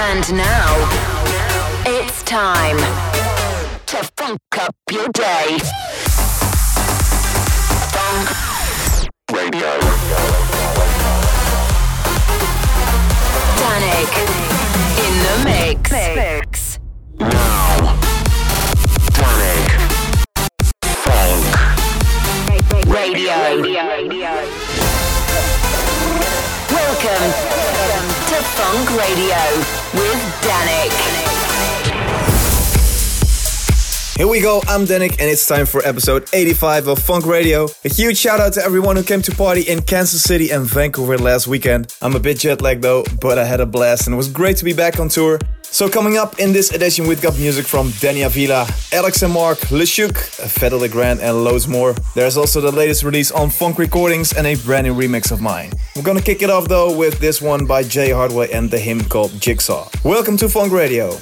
And now, it's time to funk up your day. Fonk Radio. Dannic in the mix. mix. Now, Dannic. Fonk Radio. Welcome to Fonk Radio with Dannic. Here we go, I'm Dannic and it's time for episode 85 of Fonk Radio. A huge shout out to everyone who came to party in Kansas City and Vancouver last weekend. I'm a bit jet lagged though, but I had a blast and it was great to be back on tour. So coming up in this edition we've got music from Danny Avila, Alex and Mark, LeShuuk, Fedde Le Grand and loads more. There's also the latest release on Fonk Recordings and a brand new remix of mine. We're gonna kick it off though with this one by Jay Hardway and the hymn called Jigsaw. Welcome to Fonk Radio.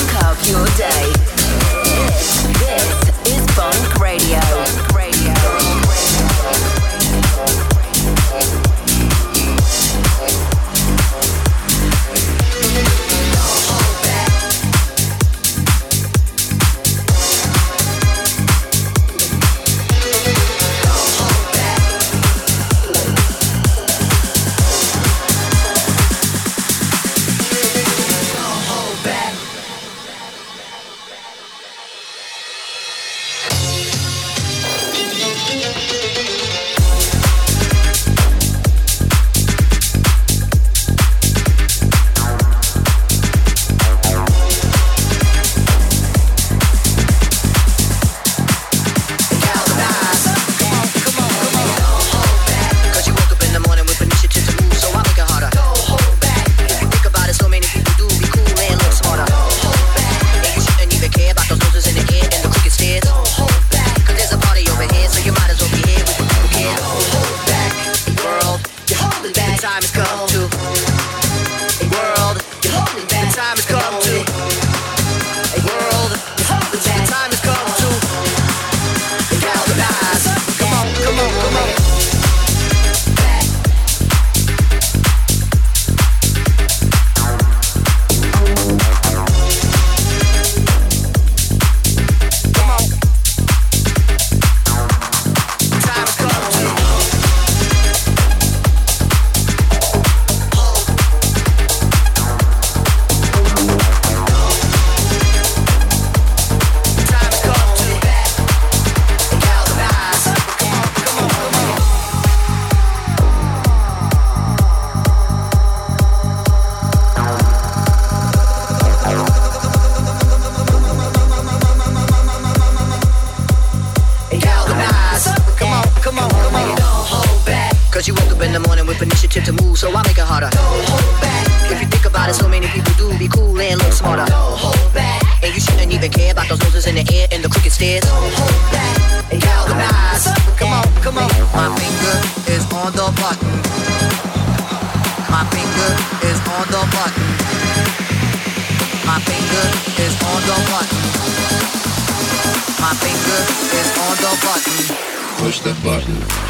My finger is on the button. Push button.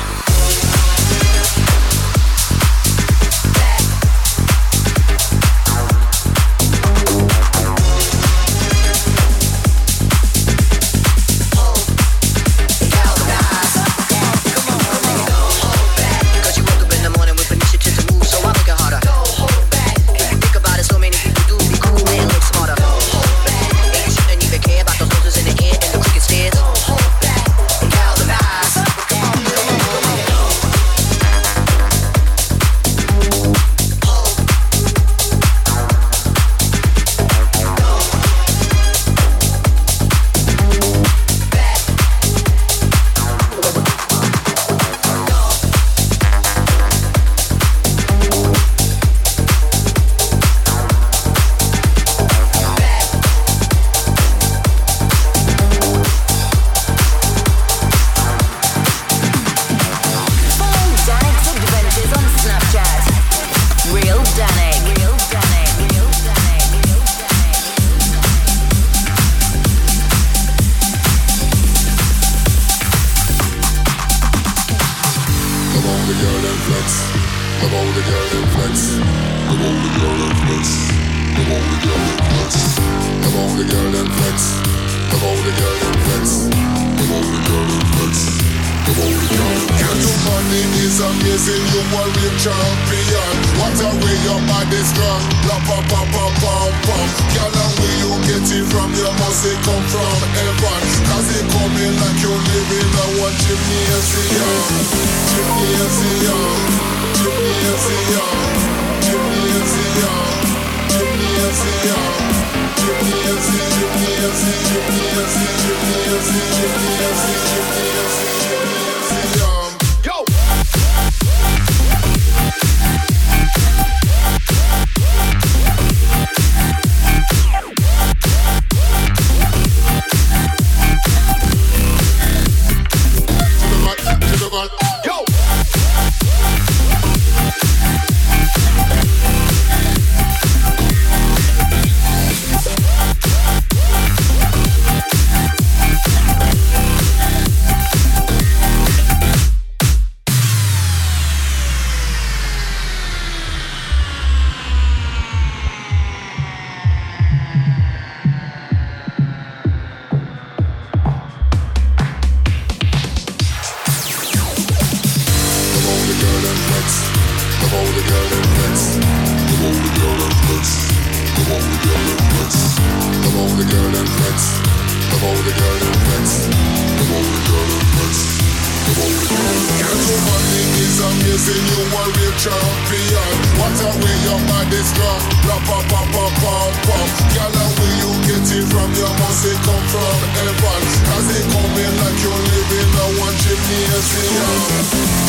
amazing, you a real champion. What a way your body's gone, rap pop, pop. up. Girl, where you get it from? Your must come from heaven. Cause it coming like you're living a one gymnasium,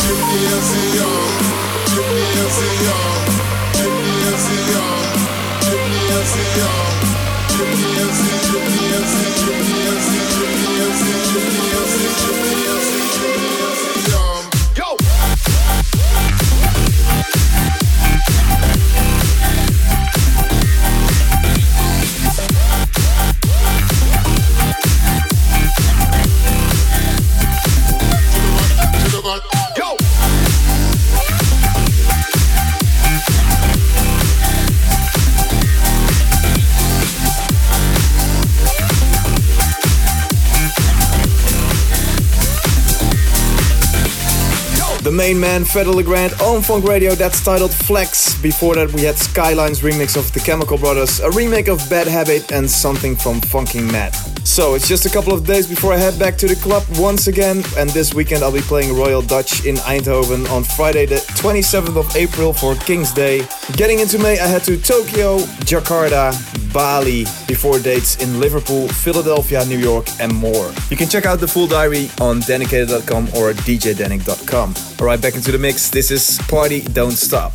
gymnasium, gymnasium, gymnasium, gymnasium. Gymnasium, gymnasium, gymnasium, gymnasium, gymnasium, gymnasium. Main man, Fedde Le Grand, on Fonk Radio, that's titled Flex. Before that, we had Skyline's remix of The Chemical Brothers, a remake of Bad Habit, and something from Funking Matt. So, it's just a couple of days before I head back to the club once again, and this weekend I'll be playing Royal Dutch in Eindhoven on Friday, the 27th of April for King's Day. Getting into May, I head to Tokyo, Jakarta, Bali, before dates in Liverpool, Philadelphia, New York, and more. You can check out the full diary on danicated.com or djdanik.com. Alright, back into the mix. This is Party Don't Stop.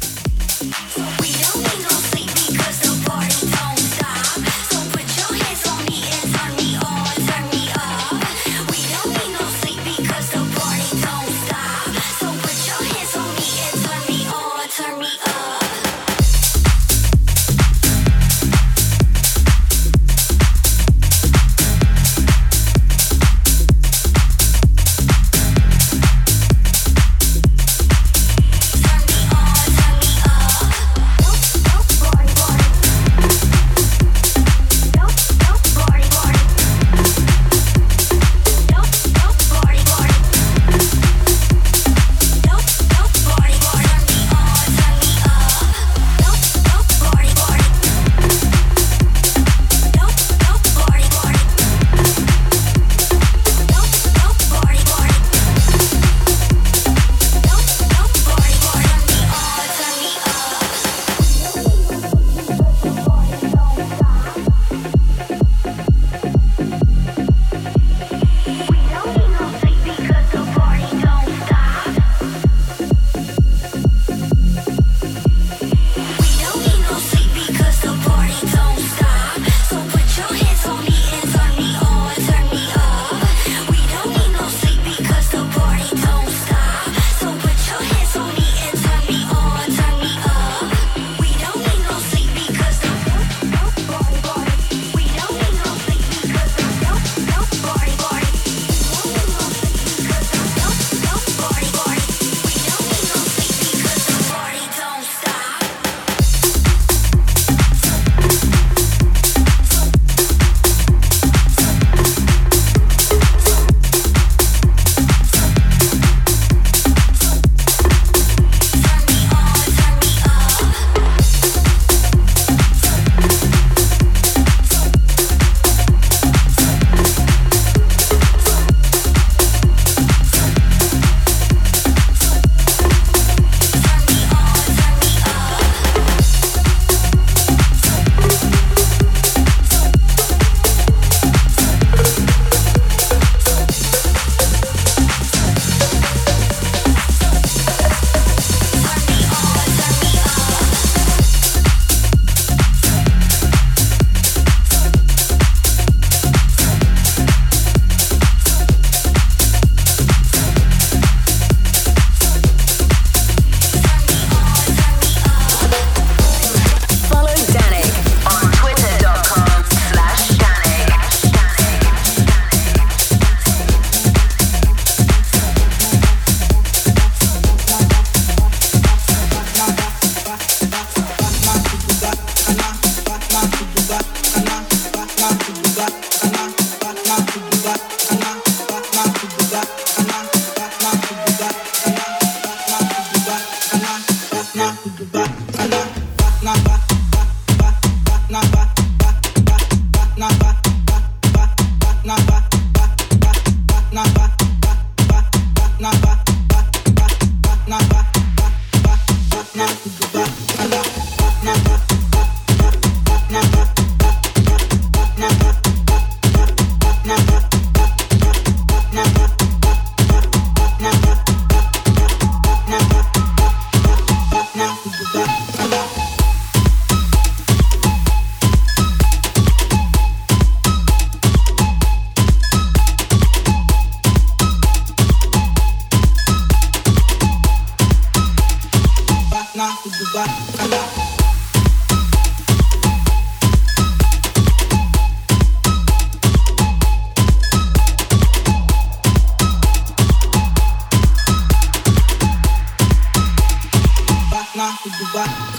Bye.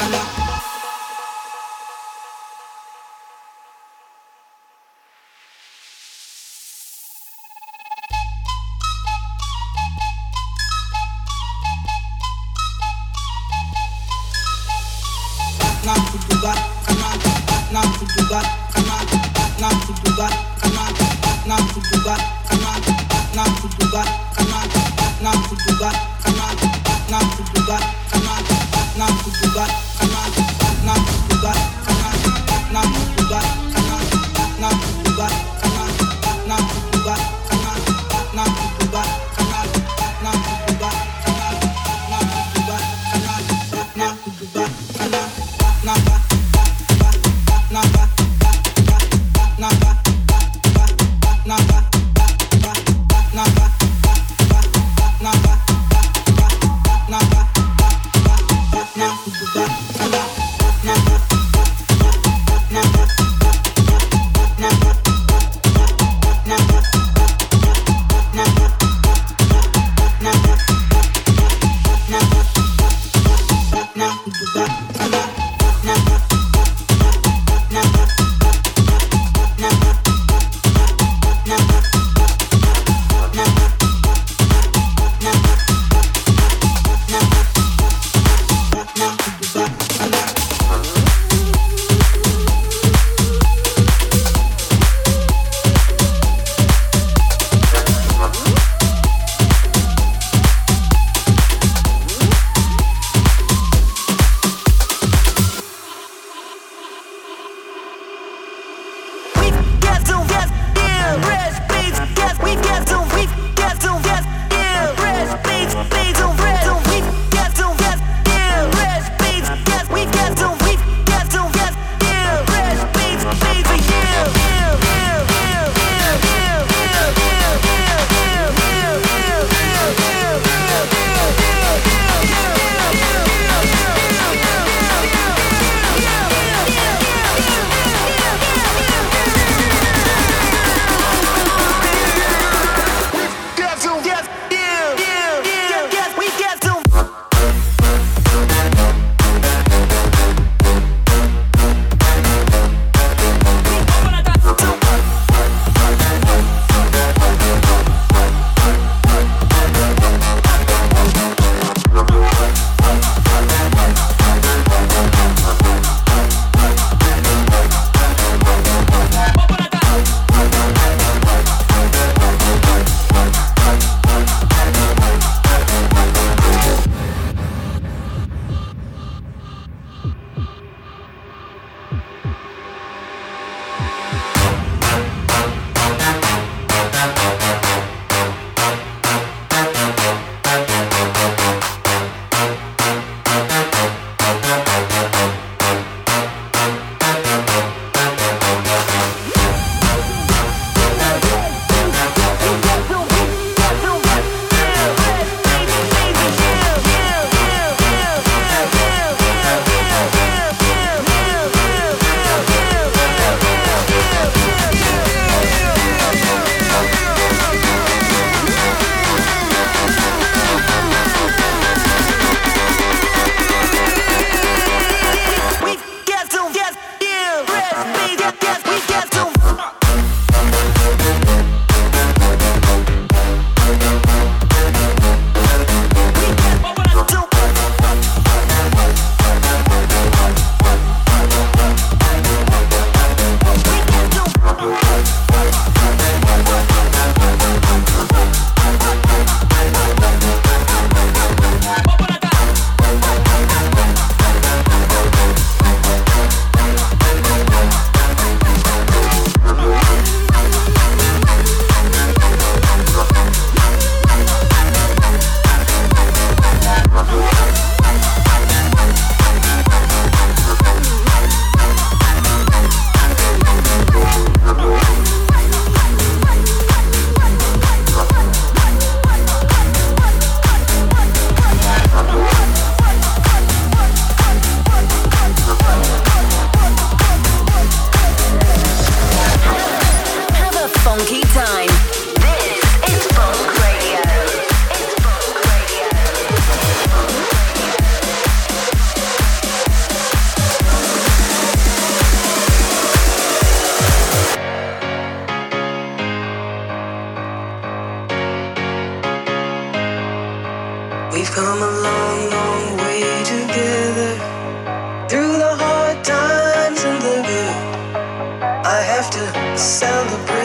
celebrate.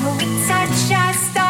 we touch, I stop.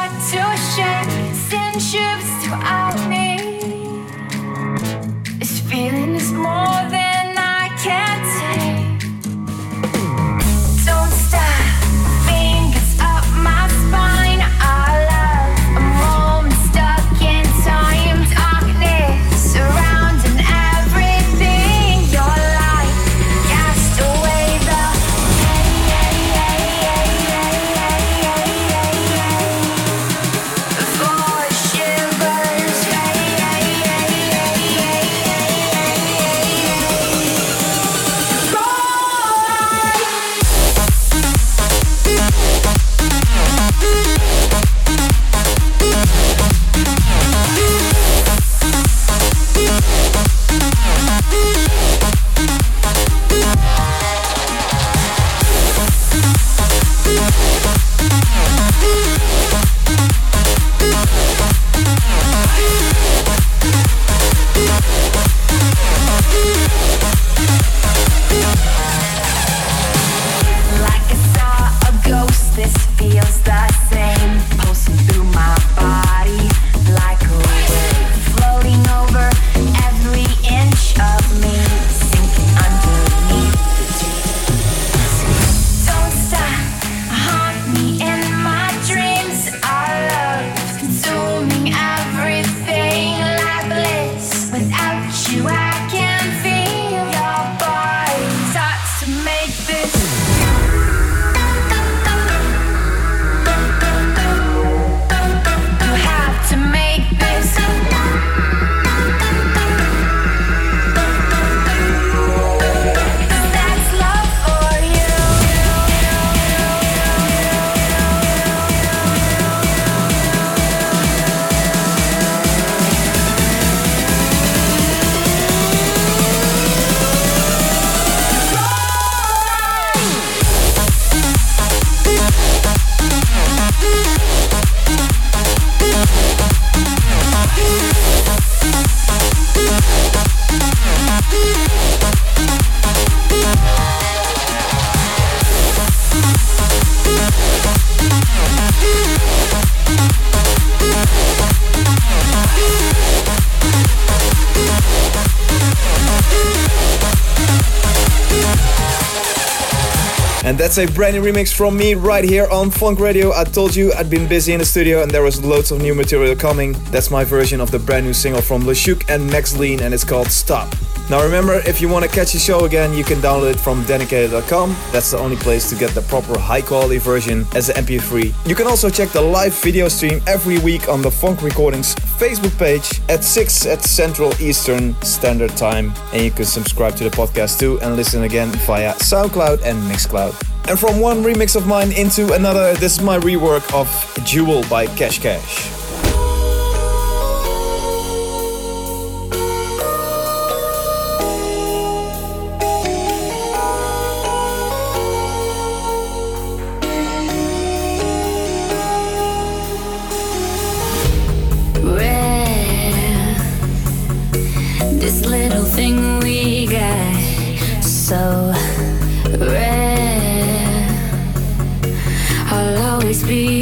That's a brand new remix from me right here on Fonk Radio. I told you I'd been busy in the studio and there was loads of new material coming. That's my version of the brand new single from LeShuuk and Max Lean and it's called Stop. Now remember, if you want to catch the show again, you can download it from dedicated.com. That's the only place to get the proper high quality version as an MP3. You can also check the live video stream every week on the Fonk Recordings Facebook page at 6 at Central Eastern Standard Time. And you can subscribe to the podcast too and listen again via SoundCloud and Mixcloud. And from one remix of mine into another, this is my rework of Jewel by Cash Cash. Rare, this little thing we got so be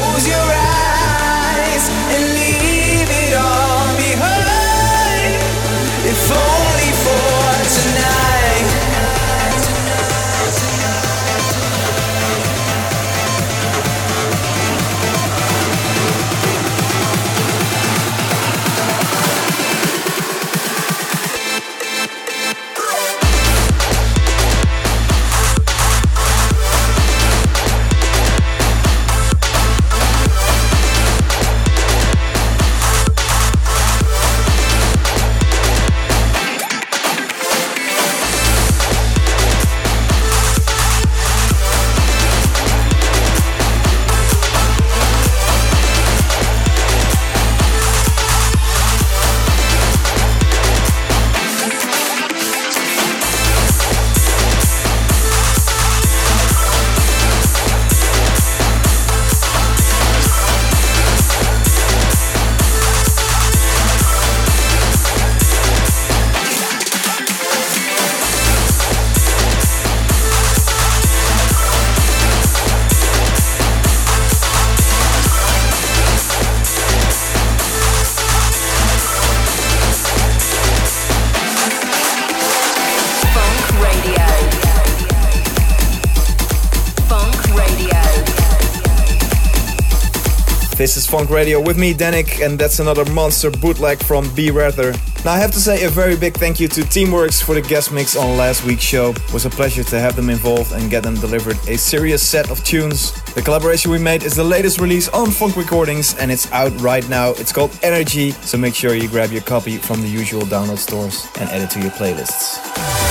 Radio with me, Dannic, and that's another monster bootleg from B Rather. Now, I have to say a very big thank you to Teamworx for the guest mix on last week's show. It was a pleasure to have them involved and get them delivered a serious set of tunes. The collaboration we made is the latest release on Fonk Recordings and it's out right now. It's called Energy, so make sure you grab your copy from the usual download stores and add it to your playlists.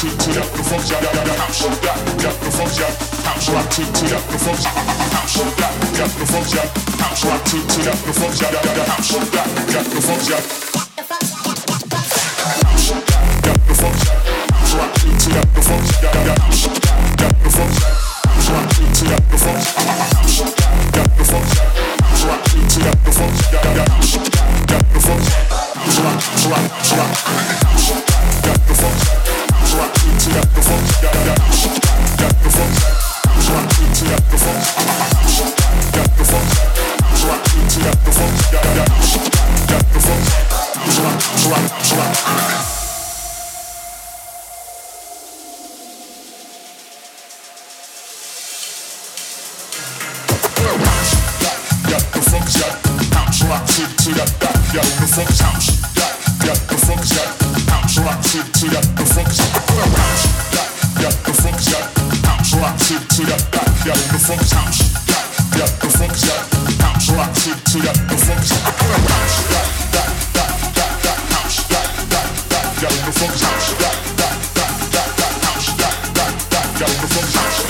tick to that the fuck that I'm so that that the fuck that I'm so I tick to that the fuck I'm so that that the fuck that I'm so I tick to that the fuck that I'm so that that the fuck that I'm so that that the fuck that I'm so I tick to that the fuck that I'm so before the shots.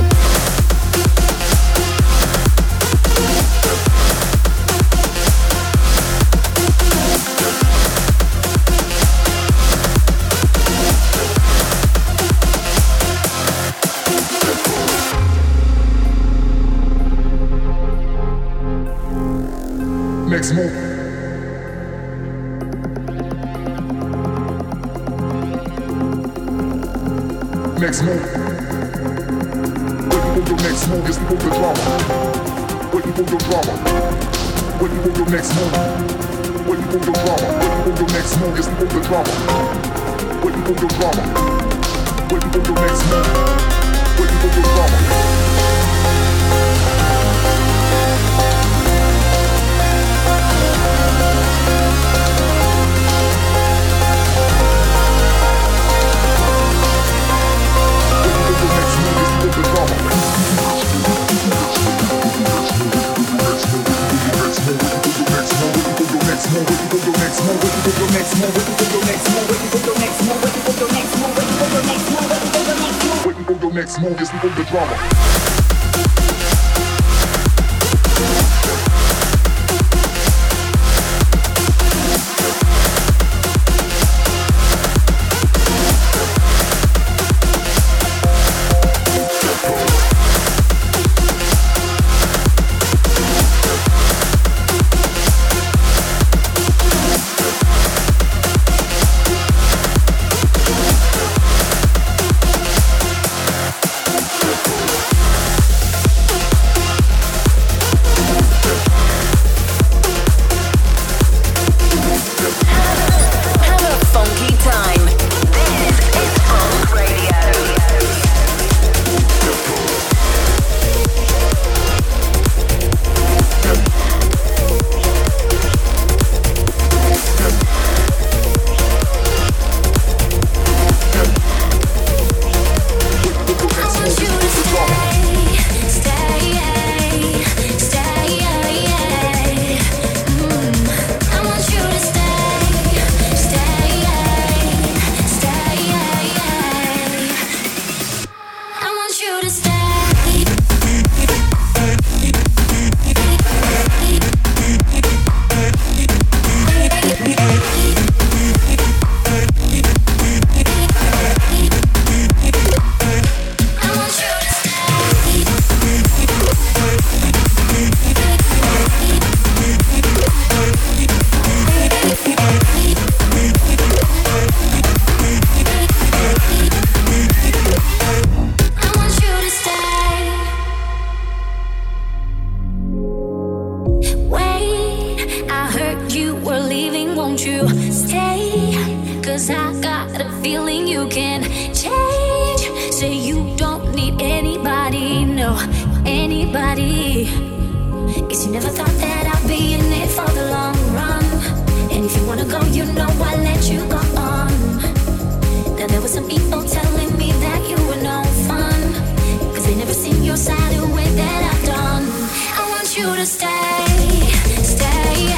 Stay, stay,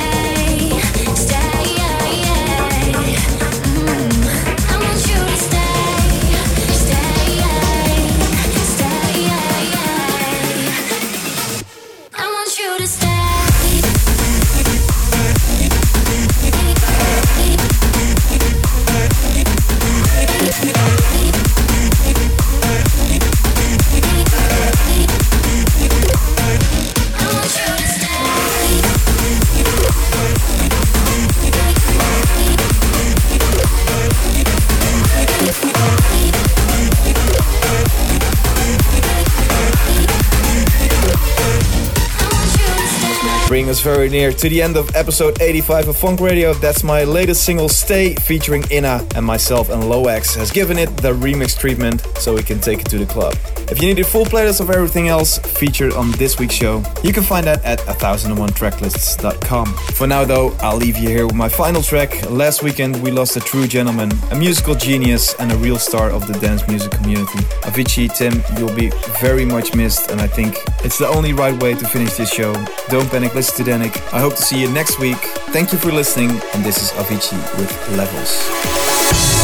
stay. Very near to the end of episode 85 of Fonk Radio. That's my latest single, Stay, featuring Inna, and myself and Loax has given it the remix treatment so we can take it to the club. If you need a full playlist of everything else featured on this week's show, you can find that at 1001tracklists.com. For now, though, I'll leave you here with my final track. Last weekend, we lost a true gentleman, a musical genius, and a real star of the dance music community. Avicii, Tim, you'll be very much missed, and I think it's the only right way to finish this show. Don't panic, listen to Dannic. I hope to see you next week. Thank you for listening, and this is Avicii with Levels.